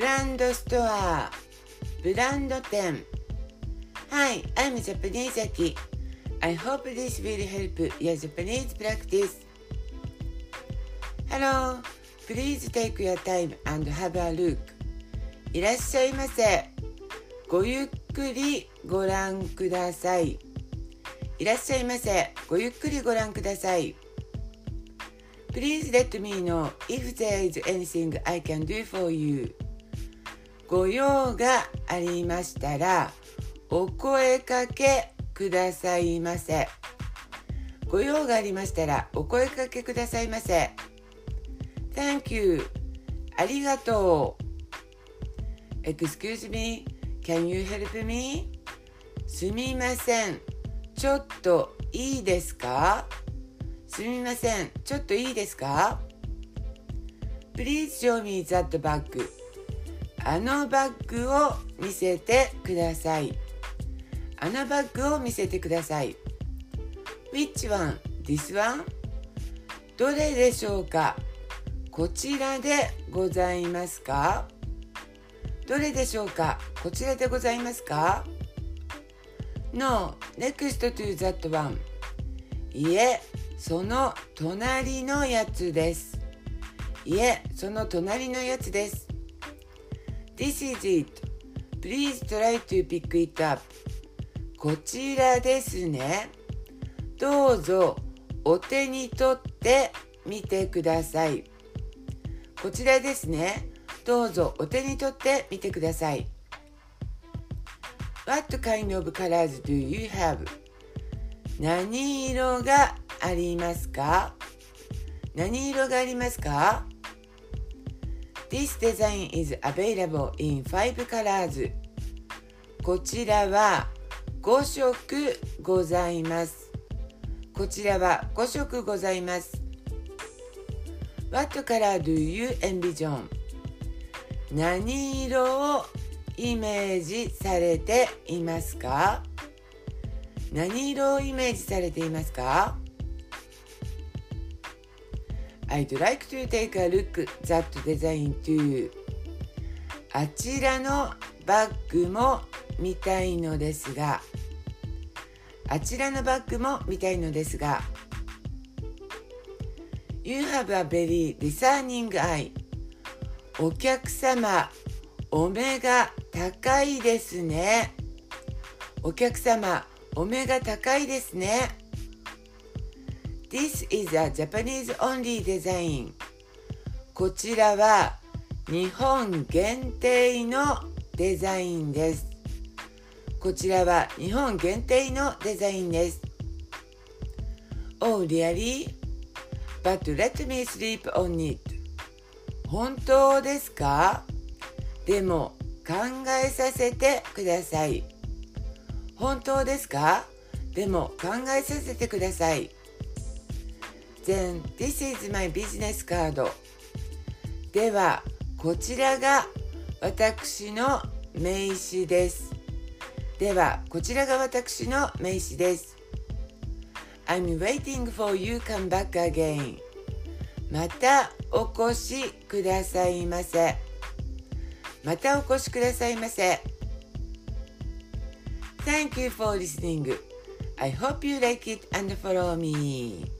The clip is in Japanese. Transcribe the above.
グランドストアブランド店 Hi, I'm Japanese Aki. I hope this will help your Japanese practice. Hello, please take your time and have a look. いらっしゃいませ。ごゆっくりご覧ください。いらっしゃいませ。ごゆっくりご覧ください。Please let me know if there is anything I can do for you. ご用がありましたらお声かけくださいませ。ご用がありましたらお声かけくださいませ。Thank you. ありがとう。Excuse me. Can you help me? すみません。ちょっといいですか？すみません。ちょっといいですか ?Please show me that bag. あのバッグを見せてください。あのバッグを見せてください。Which one? This one? どれでしょうか？こちらでございますか？どれでしょうか？こちらでございますか ?No, next to that one. いえ、その隣のやつです。いえ、その隣のやつです。This is it. Please try to pick it up. こちらですね。どうぞお手に取ってみてください。こちらですね。どうぞお手に取ってみてください。What kind of colors do you have? 何色がありますか？何色がありますか？This design is available in 5 colors. こちらは5色ございます。こちらは5色ございます。What color do you envision? 何色をイメージされていますか何色をイメージされていますか I'd like to take a look that design あちらのバッグも見たいのですが。あちらのバッグも見たいのですが。お客様お目が高いですね。お客様お目が高いですね。This is a Japanese only design. こちらは日本限定のデザインです。こちらは日本限定のデザインです。Oh really? But let me sleep on it. 本当ですか？でも考えさせてください。本当ですか？でも考えさせてください。Then this is my business card ではこちらが私の名刺ですではこちらが私の名刺です I'm waiting for you come back again またお越しくださいませまたお越しくださいませ Thank you for listening I hope you like it and follow me